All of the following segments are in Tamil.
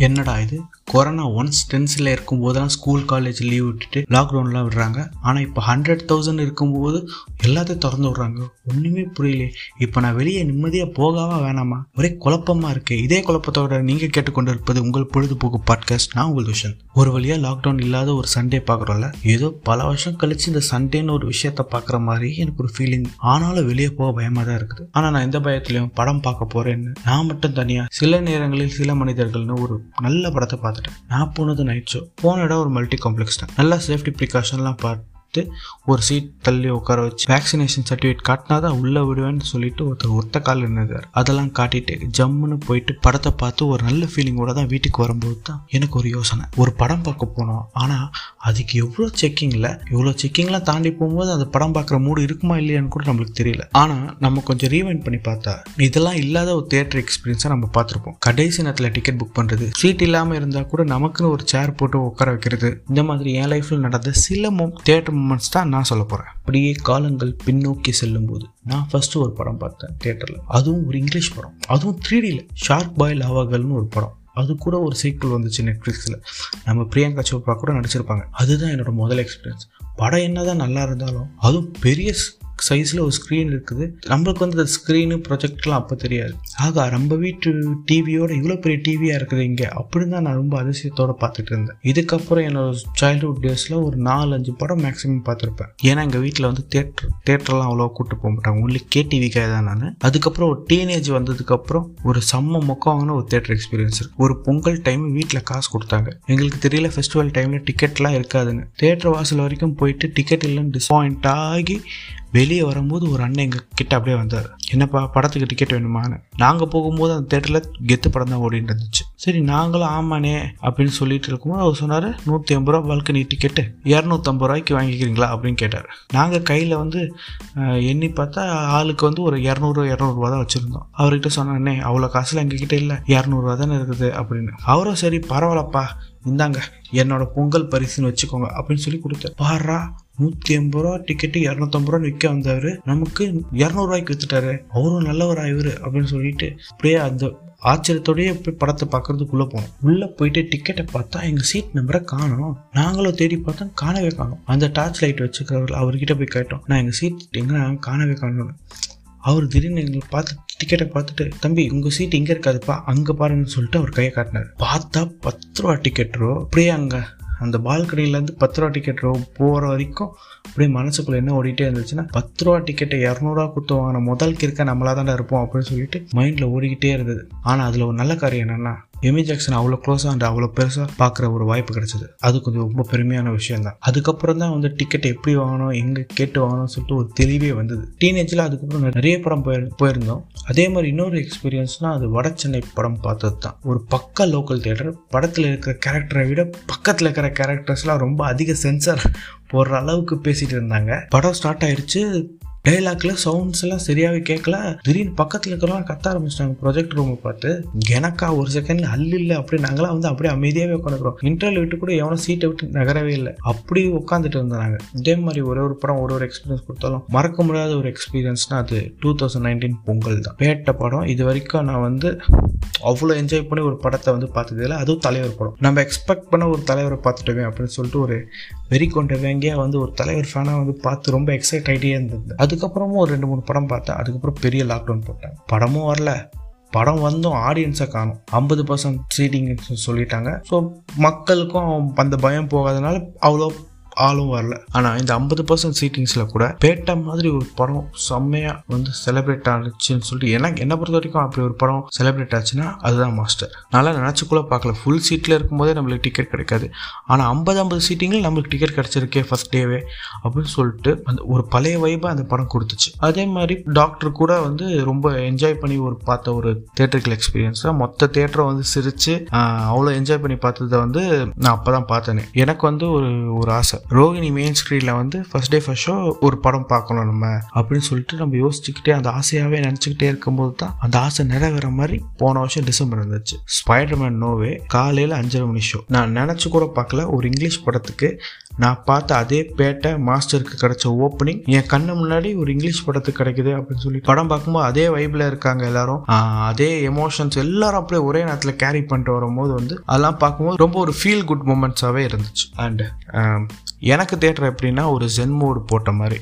என்னடா இது? கொரோனா ஒன்ஸ் டென்ஸில் இருக்கும்போதெல்லாம் ஸ்கூல் காலேஜ் லீவ் விட்டுட்டு லாக்டவுன்லாம் விடுறாங்க. ஆனால் இப்போ ஹண்ட்ரட் தௌசண்ட் இருக்கும்போது எல்லாத்தையும் திறந்து விட்றாங்க. ஒன்றுமே புரியல இப்போ நான் வெளியே நிம்மதியாக போகாம வேணாமா? ஒரே குழப்பமாக இருக்கு. இதே குழப்பத்தோட நீங்கள் கேட்டுக்கொண்டு இருப்பது உங்கள் பொழுதுபோக்கு பாட்காஸ்ட் நான் உங்கள் விஷன் ஒரு வழியாக லாக்டவுன் இல்லாத ஒரு சண்டே பார்க்குறோம்ல ஏதோ பல வருஷம் கழிச்சு இந்த சண்டேன்னு ஒரு விஷயத்த பார்க்குற மாதிரி எனக்கு ஒரு ஃபீலிங் ஆனாலும் வெளியே போக பயமாக தான் இருக்குது. ஆனால் நான் எந்த பயத்துலையும் படம் பார்க்க போகிறேன்னு நான் மட்டும் தனியாக சில நேரங்களில் சில மனிதர்கள்னு ஒரு நல்ல படத்தை பார்த்துட்டேன் நான் போனது நைட் ஷோ போன இடம் ஒரு மல்டி காம்ப்ளெக்ஸ் தான். நல்லா சேஃப்டி ப்ரிகாஷன்லாம் பார்த்து ஒரு சீட் தள்ளி உட்கார வச்சு வேக்சினேஷன் சர்டிஃபிகேட் காட்டினா தான் உள்ளே விடுவேன்னு சொல்லிட்டு ஒருத்தர் ஒத்த கால் இருந்தார் அதெல்லாம் காட்டிட்டு ஜம்முன்னு போயிட்டு படத்தை பார்த்து ஒரு நல்ல ஃபீலிங்கோட தான் வீட்டுக்கு வரும்போது தான் எனக்கு ஒரு யோசனை. ஒரு படம் பார்க்க போனோம். ஆனால் அதுக்கு எவ்வளோ செக்கிங்கில் இவ்வளோ செக்கிங்லாம் தாண்டி போகும்போது அந்த படம் பார்க்குற மூடு இருக்குமா இல்லையான்னு கூட நம்மளுக்கு தெரியல. ஆனால் நம்ம கொஞ்சம் ரீவைண்ட் பண்ணி பார்த்தா இதெல்லாம் இல்லாத ஒரு தேட்டர் எக்ஸ்பீரியன்ஸாக நம்ம பார்த்துருப்போம். கடைசி நேரத்தில் டிக்கெட் புக் பண்ணுறது சீட் இல்லாமல் இருந்தால் கூட நமக்குன்னு ஒரு சேர் போட்டு உட்கார வைக்கிறது இந்த மாதிரி என் லைஃப்பில் நடந்த சில மோ தேட்டர் மூமெண்ட்ஸ் தான் நான் சொல்ல போகிறேன் அப்படியே காலங்கள் பின்னோக்கி செல்லும் போது நான் ஃபர்ஸ்ட் ஒரு படம் பார்த்தேன் தேட்டரில் அதுவும் ஒரு இங்கிலீஷ் படம். அதுவும் த்ரீடியில் ஷார்க் பாய் லாவாகல்னு ஒரு படம். அது கூட ஒரு சீக்கிள் வந்துச்சு நெட்ஃப்ளிக்ஸில் நம்ம பிரியங்கா சோப்ரா கூட நடிச்சிருப்பாங்க. அதுதான் என்னோட முதல் எக்ஸ்பீரியன்ஸ் படம் என்னதான் நல்லா இருந்தாலும் அதுவும் பெரிய சைஸில் ஒரு ஸ்க்ரீன் இருக்குது. நம்மளுக்கு வந்து அந்த ஸ்க்ரீனு ப்ரொஜெக்ட்லாம் அப்போ தெரியாது. ஆகா நம்ம வீட்டு டிவியோட இவ்வளோ பெரிய டிவியாக இருக்குது இங்கே. அப்படின்னு தான் நான் ரொம்ப அதிசயத்தோடு பார்த்துட்டு இருந்தேன். இதுக்கப்புறம் என்னோட சைல்டுஹுட் டேஸில் ஒரு நாலு அஞ்சு படம் மேக்ஸிமம் பார்த்துருப்பேன். ஏன்னா எங்கள் வீட்டில் வந்து தேட்டர் தேட்டர்லாம் அவ்வளோ கூட்டு போக மாட்டாங்க. ஒன்லி கேடிவிக்காக தான் நான். அதுக்கப்புறம் ஒரு டீனேஜ் வந்ததுக்கப்புறம் ஒரு செம்ம மொக்கமான ஒரு தேட்டர் எக்ஸ்பீரியன்ஸ் இருக்கு. ஒரு பொங்கல் டைம் வீட்டில் காசு கொடுத்தாங்க. எங்களுக்கு தெரியல ஃபெஸ்டிவல் டைமில் டிக்கெட்லாம் இருக்காதுன்னு. தேட்டர் வாசல் வரைக்கும் போயிட்டு டிக்கெட் இல்லைன்னு டிசப்பாயிண்ட் ஆகி வெளியே வரும்போது ஒரு அண்ணன் எங்கள் கிட்ட அப்படியே வந்தார். என்னப்பா படத்துக்கு டிக்கெட் வேணுமான்னு. நாங்கள் போகும்போது அந்த தேட்டரில் கெத்து படம் தான் ஓடிட்டு இருந்துச்சு. சரி நாங்களும் ஆமாண்ணே அப்படின்னு சொல்லிட்டு இருக்கும்போது அவர் சொன்னார் நூற்றி ஐம்பது ரூபா பால்கனி டிக்கெட்டு இரநூத்தம்பது ரூபாய்க்கு வாங்கிக்கிறீங்களா? அப்படின்னு கேட்டார். நாங்கள் கையில் வந்து எண்ணி பார்த்தா ஆளுக்கு வந்து ஒரு இரநூறு இரநூறுவா தான் வச்சுருந்தோம். அவர்கிட்ட சொன்னே அவ்வளோ காசுல எங்ககிட்ட இல்லை இரநூறுவா தானே இருக்குது அப்படின்னு. அவரும் சரி பரவாயில்லப்பா இந்தாங்க என்னோட பொங்கல் பரிசுன்னு வச்சுக்கோங்க அப்படின்னு சொல்லி கொடுத்தேன் பாரா நூற்றி ஐம்பது ரூபா டிக்கெட்டு இரநூத்தம்பது ரூபா விற்க வந்தவர் நமக்கு இரநூறுவாய்க்கு வித்துட்டாரு. அவரும் நல்லவரா இவர் அப்படின்னு சொல்லிட்டு அப்படியே அந்த ஆச்சரியத்தோடய போய் படத்தை பார்க்கறதுக்குள்ளே போனோம். உள்ளே போயிட்டு டிக்கெட்டை பார்த்தா எங்கள் சீட் நம்பரை காணோம். நாங்களும் தேடி பார்த்தோம் காணவே காணோம். அந்த டார்ச் லைட் வச்சுக்கிறவர் அவர்கிட்ட போய் கேட்டோம். நான் எங்கள் சீட் எங்கே காணவே காணோம் அவர் திடீர்னு எங்களை பார்த்து டிக்கெட்டை பார்த்துட்டு தம்பி உங்கள் சீட் இங்கே இருக்காதுப்பா அங்கே பாருன்னு சொல்லிட்டு அவர் கையை காட்டினார். பார்த்தா பத்து ரூபா டிக்கெட்டோ அப்படியே அங்கே அந்த பால்கனிலேருந்து பத்து ரூபா டிக்கெட் போகிற வரைக்கும் அப்படியே மனசுக்குள்ள என்ன ஓடிட்டே இருந்துச்சுன்னா பத்து ரூபா டிக்கெட்டை இரநூறுவா கொடுத்து வாங்கின முதல் கிற்க நம்மளா தானே இருப்போம் அப்படின்னு சொல்லிட்டு மைண்டில் ஓடிக்கிட்டே இருந்தது. ஆனால் அதில் ஒரு நல்ல காரியம் என்னென்னா எமி ஜாக்சன் அவ்வளோ க்ளோஸாக அண்ட் அவ்வளோ பெருசாக பார்க்குற ஒரு வாய்ப்பு கிடைச்சது. அது கொஞ்சம் ரொம்ப பெருமையான விஷயம் தான். அதுக்கப்புறம் தான் வந்து டிக்கெட் எப்படி வாங்கணும் எங்கே கேட்டு வாங்கணும்னு சொல்லிட்டு ஒரு தெளிவே வந்தது. டீனேஜில் அதுக்கப்புறம் நிறைய படம் போய் போயிருந்தோம். அதே மாதிரி இன்னொரு எக்ஸ்பீரியன்ஸ்னால் அது வட சென்னை படம் பார்த்தது தான். ஒரு பக்க லோக்கல் தேட்டர் படத்தில் இருக்கிற கேரக்டரை விட பக்கத்தில் இருக்கிற கேரக்டர்ஸ்லாம் ரொம்ப அதிக சென்சர் போடுற அளவுக்கு பேசிகிட்டு இருந்தாங்க. படம் ஸ்டார்ட் ஆயிடுச்சு டைலாக்ல சவுண்ட்ஸ் எல்லாம் சரியாவே கேட்கல திடீர்னு பக்கத்துல இருக்கிறவங்க கத்த ஆரம்பிச்சிட்டாங்க. ப்ரொஜெக்ட் ரூமை பார்த்து எனக்கா ஒரு செகண்ட்ல அல்ல இல்லை அப்படி நாங்களாம் வந்து அப்படியே அமைதியாவே உட்காந்துக்கிறோம் இன்டர்வியூ விட்டு கூட எவனும் சீட்டை விட்டு நகரவே இல்லை. அப்படி உட்காந்துட்டு இருந்தாங்க. இதே மாதிரி ஒரு ஒரு படம் ஒரு ஒரு எக்ஸ்பீரியன்ஸ் கொடுத்தாலும் மறக்க முடியாத ஒரு எக்ஸ்பீரியன்ஸ்னா அது டூ தௌசண்ட் நைன்டீன் பொங்கல் தான். பேட்ட படம். இது வரைக்கும் நான் வந்து அவ்வளோ என்ஜாய் பண்ணி ஒரு படத்தை வந்து பார்த்ததில்ல அதுவும் தலைவர் படம். நம்ம எக்ஸ்பெக்ட் பண்ண ஒரு தலைவரை பார்த்துட்டோமே அப்படின்னு சொல்லிட்டு ஒரு வெறி கொண்ட வேங்கியா வந்து ஒரு தலைவர் ஃபேனாக வந்து பார்த்து ரொம்ப எக்ஸைட் ஆகிட்டே இருந்தது. அதுக்கப்புறமும் ஒரு ரெண்டு மூணு படம் பார்த்தேன். அதுக்கப்புறம் பெரிய லாக்டவுன் போட்டேன் படமும் வரல. படம் வந்தும் ஆடியன்ஸை காணும். ஐம்பது பர்சன்ட் சீட்டிங் சொல்லிட்டாங்க. ஸோ மக்களுக்கும் அந்த பயம் போகாதனால அவ்வளோ ஆளும் வரல. ஆனால் இந்த ஐம்பது பர்சன்ட் சீட்டிங்ஸில் கூட பேட்ட மாதிரி ஒரு படம் செம்மையாக வந்து செலிப்ரேட் ஆச்சுன்னு சொல்லிட்டு எனக்கு என்ன பொறுத்த வரைக்கும் அப்படி ஒரு படம் செலிப்ரேட் ஆச்சுன்னா அதுதான் மாஸ்டர் நல்லா நினச்சிக்குள்ளே பார்க்கல. ஃபுல் சீட்டில் இருக்கும்போதே நம்மளுக்கு டிக்கெட் கிடைக்காது. ஆனால் ஐம்பது ஐம்பது சீட்டிங்கில் நம்மளுக்கு டிக்கெட் கிடச்சிருக்கே ஃபஸ்ட் டேவே அப்படின்னு சொல்லிட்டு அந்த ஒரு பழைய வைப்பை அந்த படம் கொடுத்துச்சு. அதே மாதிரி டாக்டர் கூட வந்து ரொம்ப என்ஜாய் பண்ணி ஒரு பார்த்த ஒரு தேட்டரிக்கல் எக்ஸ்பீரியன்ஸ் தான் மொத்த தேட்டரை வந்து சிரித்து அவ்வளோ என்ஜாய் பண்ணி பார்த்ததை வந்து நான் அப்போ தான் பார்த்தேனே. எனக்கு வந்து ஒரு ஒரு ஆசை. ரோகிணி மெயின் ஸ்க்ரீனில் வந்து ஃபர்ஸ்ட் டே ஃபர்ஸ்ட் ஷோ ஒரு படம் பார்க்கணும் நம்ம அப்படின்னு சொல்லிட்டு நம்ம யோசிச்சுக்கிட்டே அந்த ஆசையாகவே நினச்சிக்கிட்டே இருக்கும்போது தான் அந்த ஆசை நிறைவேற மாதிரி போன வருஷம் டிசம்பர் இருந்துச்சு ஸ்பைடர்மேன் நோவே காலையில் அஞ்சரை மணி ஷோ நான் நினச்சி கூட பார்க்கல. ஒரு இங்கிலீஷ் படத்துக்கு நான் பார்த்த அதே பேட்டை மாஸ்டருக்கு கிடைச்ச ஓப்பனிங் என் கண்ணு முன்னாடி ஒரு இங்கிலீஷ் படத்துக்கு கிடைக்குது அப்படின்னு சொல்லி படம் பார்க்கும்போது அதே வைப்பில் இருக்காங்க எல்லாரும். அதே எமோஷன்ஸ் எல்லாரும் அப்படியே ஒரே நேரத்தில் கேரி பண்ணிட்டு வரும்போது வந்து அதெல்லாம் பார்க்கும்போது ரொம்ப ஒரு ஃபீல் குட் மூமெண்ட்ஸாகவே இருந்துச்சு. அண்ட் எனக்கு தேட்டர் எப்படின்னா ஒரு ஜென் மோடு போட்ட மாதிரி.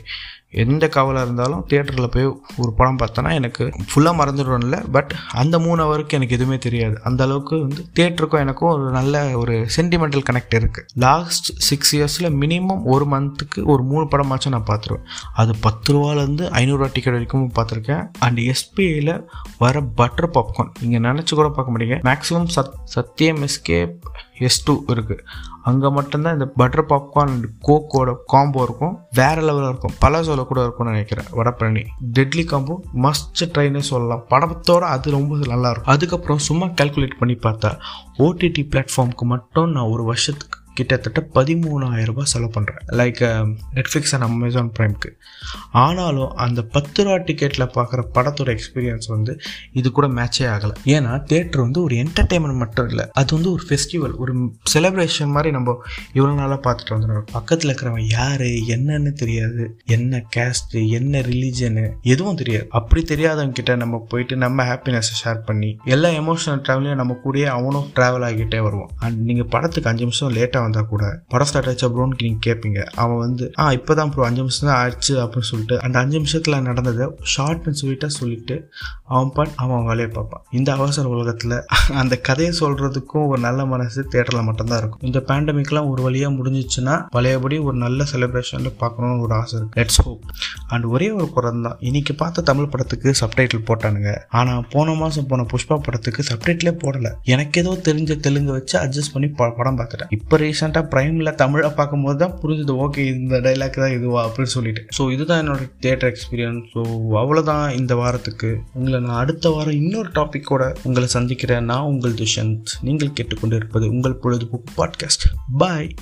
எந்த கவலை இருந்தாலும் தேட்டரில் போய் ஒரு படம் பார்த்தோன்னா எனக்கு ஃபுல்லாக மறந்துடும்ல பட் அந்த மூணு ஹவருக்கு எனக்கு எதுவுமே தெரியாது. அந்த அளவுக்கு வந்து தேட்டருக்கும் எனக்கும் ஒரு நல்ல ஒரு சென்டிமெண்டல் கனெக்ட் இருக்குது லாஸ்ட் சிக்ஸ் இயர்ஸில் மினிமம் ஒரு மந்த்துக்கு ஒரு மூணு படமாச்சும் நான் பார்த்துருவேன். அது பத்து ரூபாலேருந்து ஐநூறுரூவா டிக்கெட் வரைக்கும் பார்த்துருக்கேன். அண்ட் எஸ்பிஐயில் வர பட்டர் பாப்கார்ன் நீங்கள் நினச்சி கூட பார்க்க முடியுங்க மேக்ஸிமம் சத் சத்தியம் எஸ்கேப் எஸ் டூ இருக்குது அங்கே மட்டும்தான் இந்த பட்டர் பாப்கார்ன் அண்ட் கோக்கோட காம்போ இருக்கும். வேற லெவலில் இருக்கும். பல சொல்ல கூட இருக்கும்னு நினைக்கிறேன் வடப்பழனி டெட்லி காம்போ மஸ்ட் ட்ரைனே சொல்லலாம். படத்தோட அது ரொம்ப நல்லாயிருக்கும் அதுக்கப்புறம் சும்மா கால்குலேட் பண்ணி பார்த்தா ஓடிடி பிளாட்ஃபார்முக்கு மட்டும் நான் ஒரு வருஷத்துக்கு கிட்டத்தட்ட பதிமூணாயிரம் ரூபாய் செலவு பண்ணுறேன் லைக் நெட்ஃப்ளிக்ஸ் அண்ட் அமேசான் ப்ரைம்க்கு ஆனாலும் அந்த பத்து ரூபா டிக்கெட்டில் பார்க்குற படத்தோட எக்ஸ்பீரியன்ஸ் வந்து இது கூட மேட்சே ஆகலை. ஏன்னா தேட்டர் வந்து ஒரு என்டர்டெயின்மெண்ட் மட்டும் இல்லை. அது வந்து ஒரு ஃபெஸ்டிவல் ஒரு செலிப்ரேஷன் மாதிரி நம்ம இவ்வளோ நாளாக பார்த்துட்டு வந்துடுறோம் பக்கத்தில் இருக்கிறவன் யார் என்னன்னு தெரியாது. என்ன கேஸ்ட்டு என்ன ரிலீஜனு எதுவும் தெரியாது. அப்படி தெரியாதவங்க கிட்ட நம்ம போயிட்டு நம்ம ஹாப்பினஸை ஷேர் பண்ணி எல்லா எமோஷனல் ட்ராவலையும் நம்ம கூடயே அவனும் ட்ராவல் ஆகிட்டே வருவோம் அண்ட் நீங்கள் படத்துக்கு அஞ்சு நிமிஷம் லேட்டாக இருந்தால் கூட. படம் ஸ்டார்ட் ஆச்சு ப்ரோன்னு நீங்கள் கேட்பீங்க அவன் வந்து ஆ இப்போ தான் ப்ரோ அஞ்சு நிமிஷம் தான் ஆயிடுச்சு அப்படின்னு சொல்லிட்டு அந்த அஞ்சு நிமிஷத்தில் நடந்ததை ஷார்ட் சொல்லிட்டா சொல்லிட்டு அவன் பாட் அவன் வேலையை பார்ப்பான். இந்த அவசர உலகத்தில் அந்த கதையை சொல்கிறதுக்கும் ஒரு நல்ல மனசு தேட்டரில் மட்டும்தான் இருக்கும். இந்த பேண்டமிக்லாம் ஒரு வழியாக முடிஞ்சிச்சுன்னா பழையபடி ஒரு நல்ல செலிப்ரேஷனில் பார்க்கணும்னு ஒரு ஆசை இருக்குது லெட்ஸ் ஹோப் அண்ட் ஒரே ஒரு படம் தான். இன்னைக்கு பார்த்த தமிழ் படத்துக்கு சப்டைட்டில் போட்டானுங்க. ஆனால் போன மாதம் போன புஷ்பா படத்துக்கு சப்டைட்டிலே போடலை. எனக்கு ஏதோ தெரிஞ்ச தெலுங்கு வச்சு அட்ஜஸ்ட் பண்ணி ப- படம் பார்த்துட்டேன். இப்போ ரீசெண்டாக ப்ரைமில் தமிழை பார்க்கும்போது தான் புரிஞ்சுது ஓகே இந்த டைலாக் தான் இதுவா? அப்படின்னு சொல்லிட்டு. ஸோ இதுதான் என்னோட தேட்டர் எக்ஸ்பீரியன்ஸ் ஸோ அவ்வளோதான் இந்த வாரத்துக்கு. உங்களை நான் அடுத்த வாரம் இன்னொரு டாப்பிக்கோட உங்களை சந்திக்கிறேன். நான் உங்கள் துஷந்த் நீங்கள் கேட்டுக்கொண்டு இருப்பது உங்கள் பொழுதுபோக்கு பாட்காஸ்ட் பாய்